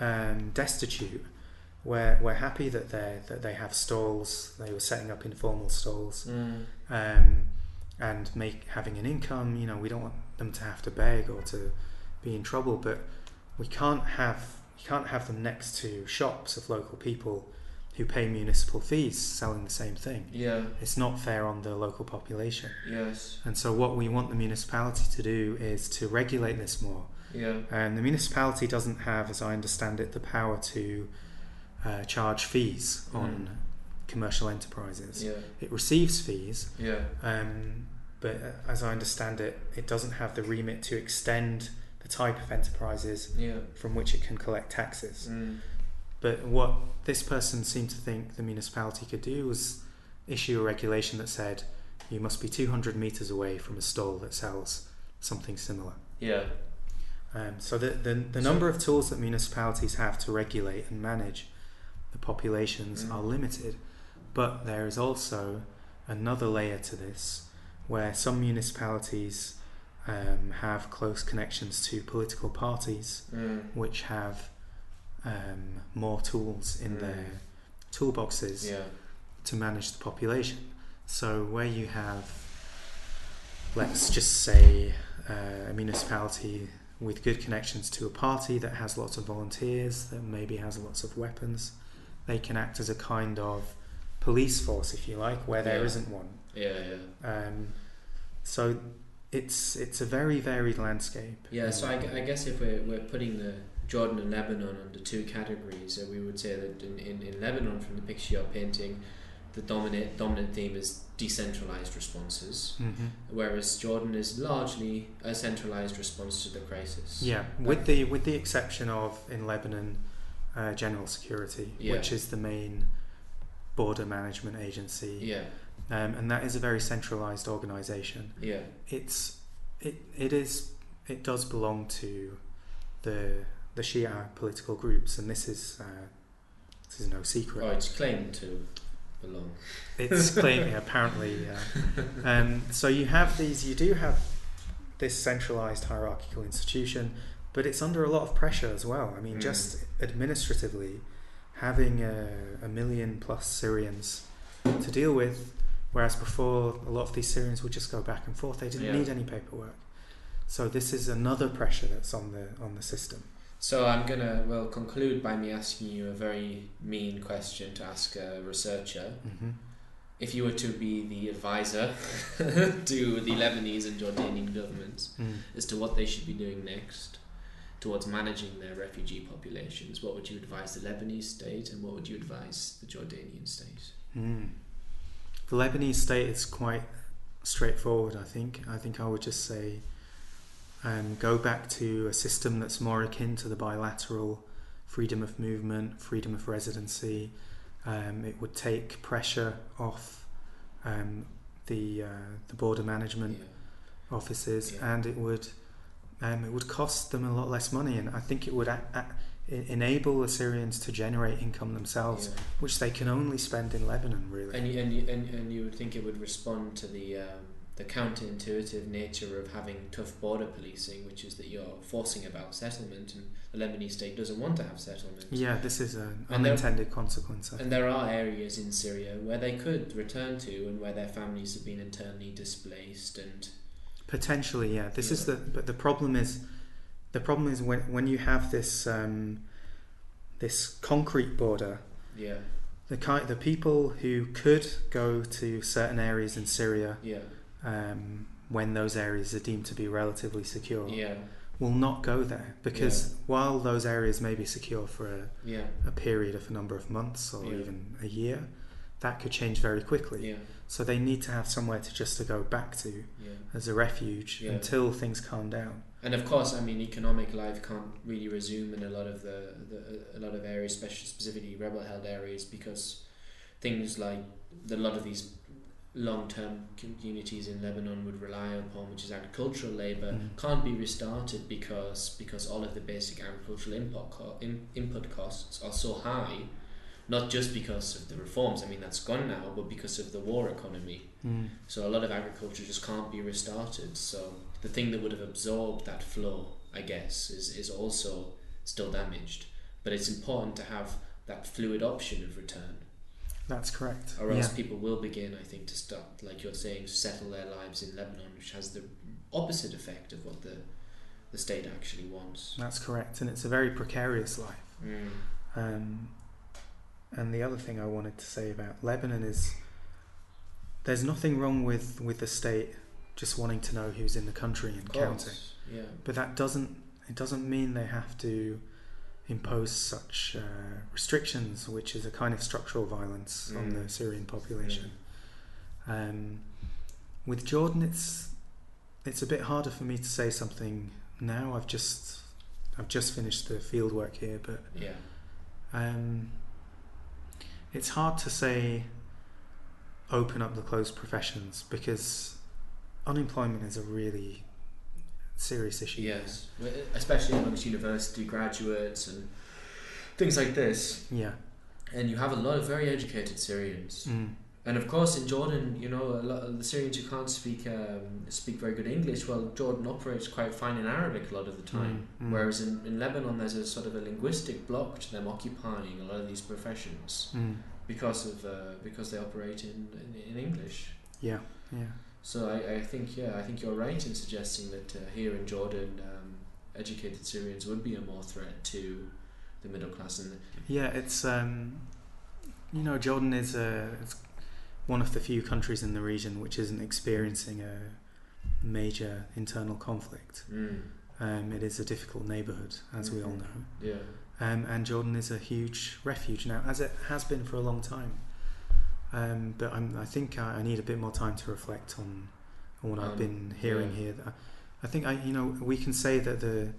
um, destitute. We're, we're happy that they that they have stalls. They were setting up informal stalls mm. um, and make having an income. You know, we don't want them to have to beg or to be in trouble, but we can't have you can't have them next to shops of local people who pay municipal fees selling the same thing. yeah, It's not fair on the local population. yes, And so, what we want the municipality to do is to regulate this more. yeah, And the municipality doesn't have, as I understand it, the power to uh, charge fees on commercial enterprises. yeah, It receives fees, yeah, um, but uh, as I understand it, it doesn't have the remit to extend the type of enterprises yeah. from which it can collect taxes. Mm. But what this person seemed to think the municipality could do was issue a regulation that said you must be 200 metres away from a stall that sells something similar. Yeah, Um, so the, the, the number of tools that municipalities have to regulate and manage the populations Mm. are limited, but there is also another layer to this, where some municipalities um, have close connections to political parties, Mm. which have um, more tools in Mm. their toolboxes Yeah. to manage the population. So where you have, let's just say, uh, a municipality with good connections to a party that has lots of volunteers, that maybe has lots of weapons, they can act as a kind of police force, if you like, where there Yeah. not one. Yeah. Yeah. Um, so it's it's a very varied landscape. Yeah, so I, I guess if we're, we're putting the Jordan and Lebanon under two categories, uh, we would say that in, in, in Lebanon, from the picture you're painting, the dominant dominant theme is decentralized responses, hmm whereas Jordan is largely a centralized response to the crisis. Yeah, with the with the exception of in Lebanon, uh, General Security, Yeah. which is the main border management agency, Yeah, um, and that is a very centralized organisation. yeah, It's it it is it does belong to the the Shia political groups, and this is uh, this is no secret. oh, it's claimed to belong. It's claiming apparently. Uh, um, so you have these. You do have this centralized hierarchical institution, but it's under a lot of pressure as well. I mean, Mm. just administratively, having a, a million plus Syrians to deal with, whereas before a lot of these Syrians would just go back and forth. They didn't Yeah. need any paperwork. So this is another pressure that's on the on the system. So I'm gonna well conclude by me asking you a very mean question to ask a researcher. Mm-hmm. If you were to be the advisor to the Lebanese and Jordanian governments Mm. as to what they should be doing next towards managing their refugee populations, what would you advise the Lebanese state and what would you advise the Jordanian state? Mm. The Lebanese state is quite straightforward, I think. I think I would just say um, go back to a system that's more akin to the bilateral freedom of movement, freedom of residency. Um, it would take pressure off um, the uh, the border management Yeah. offices, Yeah. and it would um, it would cost them a lot less money, and I think it would a- a- enable the Syrians to generate income themselves, Yeah. which they can only spend in Lebanon, really. And, you, and, you, and, and you would think it would respond to the um, the counterintuitive nature of having tough border policing, which is that you're forcing about settlement, and the Lebanese state doesn't want to have settlement. Yeah, this is an And there- unintended consequence. And there are areas in Syria where they could return to, and where their families have been internally displaced, and Potentially, yeah. This is the but the problem is the problem is when when you have this um, this concrete border, yeah, the ki- the people who could go to certain areas in Syria yeah, um, when those areas are deemed to be relatively secure yeah, will not go there because while those areas may be secure for a, yeah, a period of a number of months or Yeah. even a year, that could change very quickly. yeah, So they need to have somewhere to just to go back to yeah. as a refuge Yeah. until things calm down. And of course, I mean, economic life can't really resume in a lot of the, the a lot of areas, especially specifically rebel-held areas, because things like the, a lot of these long-term communities in Lebanon would rely upon, which is agricultural labor, Mm. can't be restarted because because all of the basic agricultural input co- in, input costs are so high. Not just because of the reforms, I mean that's gone now, but because of the war economy. Mm. So a lot of agriculture just can't be restarted. So the thing that would have absorbed that flow, I guess, is, is also still damaged. But it's important to have that fluid option of return, That's correct. or else yeah. people will begin, I think, to start, like you're saying, settle their lives in Lebanon, which has the opposite effect of what the the state actually wants. That's correct, and it's a very precarious life. Mm. Um, and the other thing I wanted to say about Lebanon is there's nothing wrong with, with the state just wanting to know who's in the country and counting. yeah, But that doesn't it doesn't mean they have to impose such uh, restrictions, which is a kind of structural violence on Mm. the Syrian population. Um, with Jordan, it's it's a bit harder for me to say something now. I've just I've just finished the field work here, but yeah, um, it's hard to say open up the closed professions because unemployment is a really serious issue. yes, especially amongst university graduates and things like this. Yeah. And you have a lot of very educated Syrians Mm. And of course, in Jordan, you know, a lot of the Syrians who can't speak um, speak very good English. Well, Jordan operates quite fine in Arabic a lot of the time. Mm, mm. Whereas in, in Lebanon, there's a sort of a linguistic block to them occupying a lot of these professions Mm. because of uh, because they operate in, in, in English. Yeah, yeah. So I, I think yeah, I think you're right in suggesting that uh, here in Jordan, um, educated Syrians would be a more threat to the middle class and Yeah, it's um, you know Jordan is a it's one of the few countries in the region which isn't experiencing a major internal conflict. mm, Um, it is a difficult neighbourhood, as we all Mhm. know, yeah, um, and Jordan is a huge refuge now, as it has been for a long time. Um, but I'm, I think I, I need a bit more time to reflect on, on what I've Um, been hearing yeah. here. I, I think I, you know, we can say that the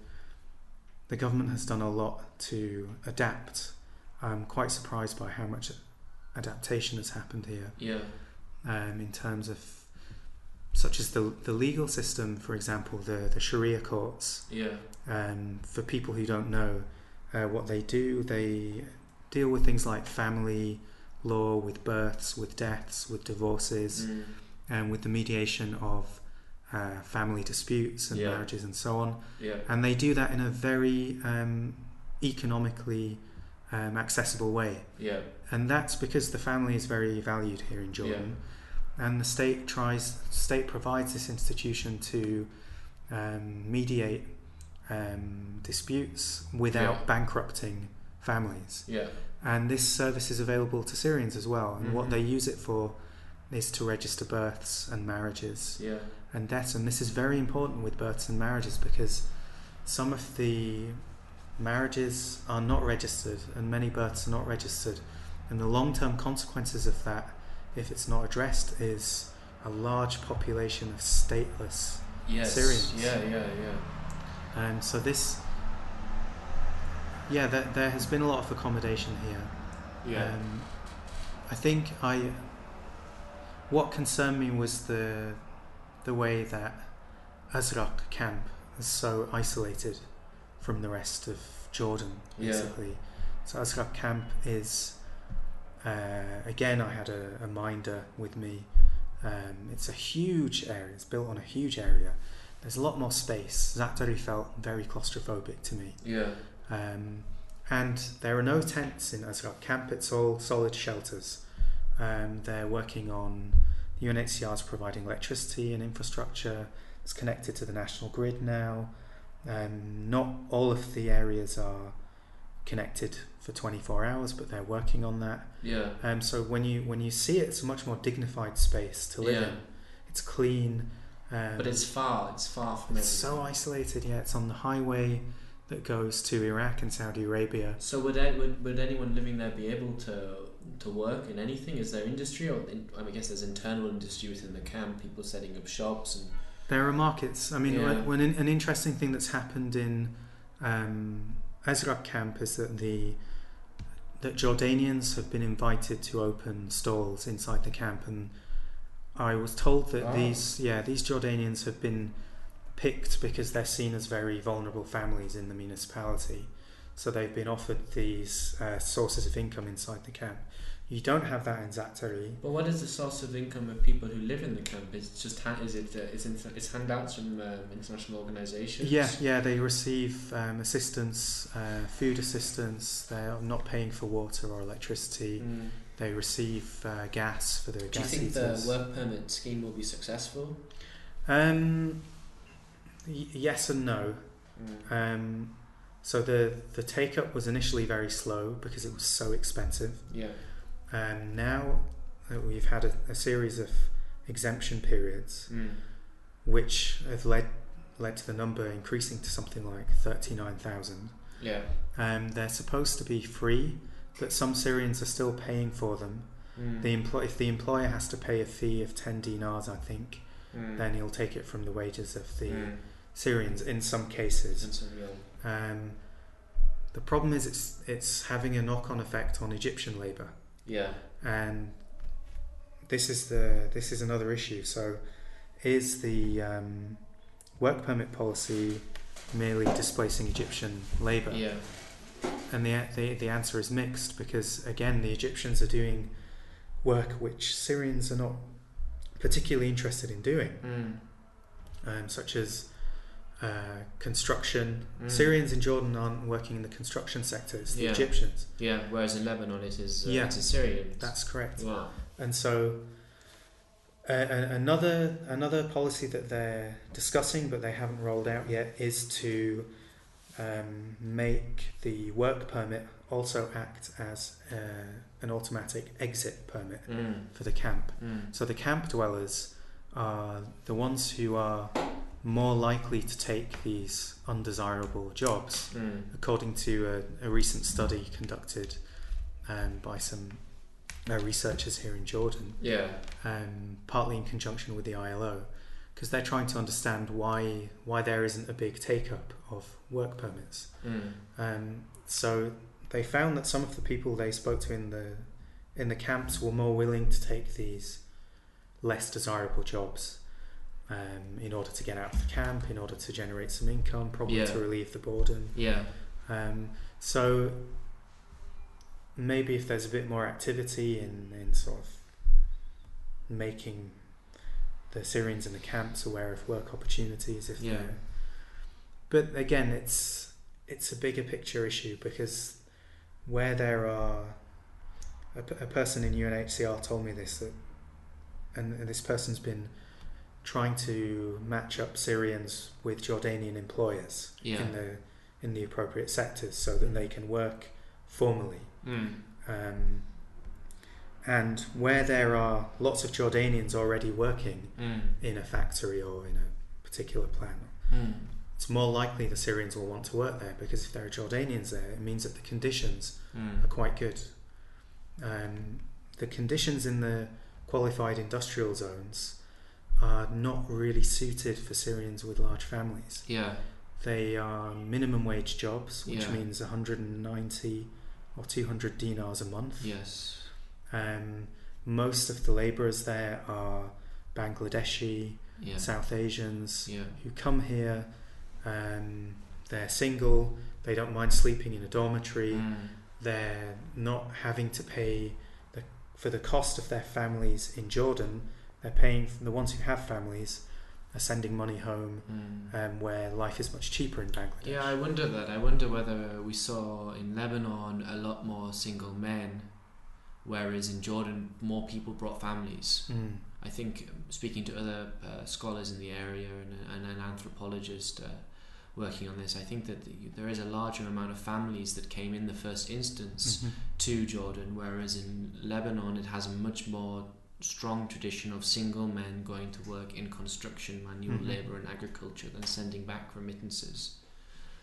the government has done a lot to adapt. I'm quite surprised by how much adaptation has happened here yeah, um, in terms of such as the the legal system, for example, the the Sharia courts. yeah, Um, for people who don't know uh, what they do, they deal with things like family law, with births, with deaths, with divorces, mm, and with the mediation of uh, family disputes and Yeah. marriages and so on. yeah, And they do that in a very um, economically um, accessible way. yeah, And that's because the family is very valued here in Jordan. And the state tries, state provides this institution to um, mediate um, disputes without Yeah. bankrupting families. yeah, And this service is available to Syrians as well. And what Mhm. they use it for is to register births and marriages yeah, and deaths. And this is very important with births and marriages because some of the marriages are not registered and many births are not registered. And the long term consequences of that, if it's not addressed, is a large population of stateless. yes, Syrians. yeah, yeah, yeah, And so this, yeah, there, there has been a lot of accommodation here. yeah, Um, I think I. What concerned me was the the way that Azraq camp is so isolated from the rest of Jordan, Yeah. basically. So Azraq camp is uh, again. I had a, a minder with me. Um, it's a huge area. It's built on a huge area. There's a lot more space. Zaatari felt very claustrophobic to me. yeah, Um, and there are no tents in Azraq camp, it's all solid shelters. Um, they're working on the UNHCR is providing electricity and infrastructure. It's connected to the national grid now. Um, not all of the areas are connected for 24 hours, but they're working on that. yeah, Um, so when you when you see it, it's a much more dignified space to live Yeah. in. It's clean. Um, but it's far, it's far from it's so isolated. Yeah, it's on the highway that goes to Iraq and Saudi Arabia. So would, I, would would anyone living there be able to to work in anything? Is there industry, or in, I, mean, I guess there's internal industry within the camp, people setting up shops and There are markets. I mean, Yeah. when, an, an interesting thing that's happened in um, Azraq camp is that the that Jordanians have been invited to open stalls inside the camp, and I was told that Oh. these yeah these Jordanians have been picked because they're seen as very vulnerable families in the municipality, so they've been offered these uh, sources of income inside the camp. You don't have that in Zaatari. But what is the source of income of people who live in the camp? Is it just ha- is it uh, it's, inter- it's handouts from um, international organisations? Yeah, yeah, they receive um, assistance, uh, food assistance. They're not paying for water or electricity. Mm. They receive uh, gas for their Do you think heaters. the work permit scheme will be successful? um, y- yes and no. Mm. Um, so the the take up was initially very slow because it was so expensive. Yeah. Um, now that we've had a, a series of exemption periods, Mm. which have led led to the number increasing to something like thirty nine thousand. Yeah. Um, they're supposed to be free, but some Syrians are still paying for them. Mm. The employ- if the employer has to pay a fee of 10 dinars, I think, Mm. then he'll take it from the wages of the Mm. Syrians in some cases. And so, yeah. Um, the problem is it's, it's having a knock on effect on Egyptian labour. Yeah. And this is, the, this is another issue. So, is the um, work permit policy merely displacing Egyptian labour? Yeah. And the, the the answer is mixed because again the Egyptians are doing work which Syrians are not particularly interested in doing, Mm. um, such as uh, construction. Mm. Syrians in Jordan aren't working in the construction sector; it's the Yeah. Egyptians. Yeah, whereas in Lebanon it is uh, Yeah. it's Assyrians. That's correct. wow. And so, uh, another another policy that they're discussing, but they haven't rolled out yet, is to um, make the work permit also act as uh, an automatic exit permit Mm. for the camp. Mm. So the camp dwellers are the ones who are more likely to take these undesirable jobs, Mm. according to a, a recent study conducted um, by some uh, researchers here in Jordan Yeah. um, partly in conjunction with the ILO, because they're trying to understand why why there isn't a big take up of work permits. Mm. Um, so they found that some of the people they spoke to in the in the camps were more willing to take these less desirable jobs um, in order to get out of the camp, in order to generate some income, probably Yeah. to relieve the boredom. Yeah. Um, so maybe if there's a bit more activity in, in sort of making the Syrians in the camps aware of work opportunities, if Yeah. they're- but again, it's it's a bigger picture issue because where there are a person in UNHCR told me this that and this person's been trying to match up Syrians with Jordanian employers Yeah. in the in the appropriate sectors so that they can work formally. Mm. Um, and where there are lots of Jordanians already working Mm. in a factory or in a particular plant, Mm. it's more likely the Syrians will want to work there because if there are Jordanians there, it means that the conditions Mm. are quite good. Um, the conditions in the qualified industrial zones are not really suited for Syrians with large families. Yeah. They are minimum wage jobs, which Yeah. means 190 or 200 dinars a month. Yes. Um, most of the labourers there are Bangladeshi, Yeah. South Asians Yeah. who come here. Um, they're single. They don't mind sleeping in a dormitory. Mm. They're not having to pay the, for the cost of their families in Jordan. They're paying the ones who have families are sending money home, Mm. um, where life is much cheaper in Bangladesh. Yeah, I wonder that. I wonder whether we saw in Lebanon a lot more single men, whereas in Jordan more people brought families. Mm. I think um, speaking to other uh, scholars in the area and, and an anthropologist uh, working on this, I think that the, there is a larger amount of families that came in the first instance Mhm. to Jordan, whereas in Lebanon it has a much more strong tradition of single men going to work in construction, manual Mhm. labour, and agriculture than sending back remittances.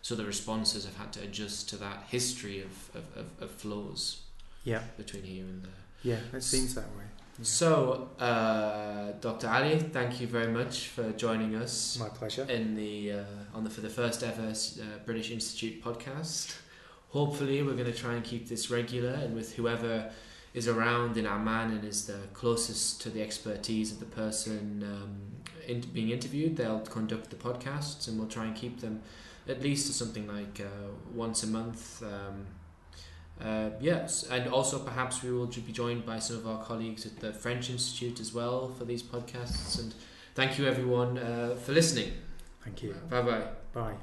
So the responses have had to adjust to that history of, of, of, of flows Yeah, between here and there. yeah, it seems that way. Yeah. So, uh, Dr. Ali, thank you very much for joining us My pleasure. in the uh, on the for the first ever uh, British Institute podcast. Hopefully, we're going to try and keep this regular, and with whoever is around in Amman and is the closest to the expertise of the person um, in, being interviewed, they'll conduct the podcasts, and we'll try and keep them at least to something like uh, once a month. Um, uh, yes, and also perhaps we will be joined by some of our colleagues at the French Institute as well for these podcasts. And thank you everyone uh, for listening. Thank you. Bye bye. Bye.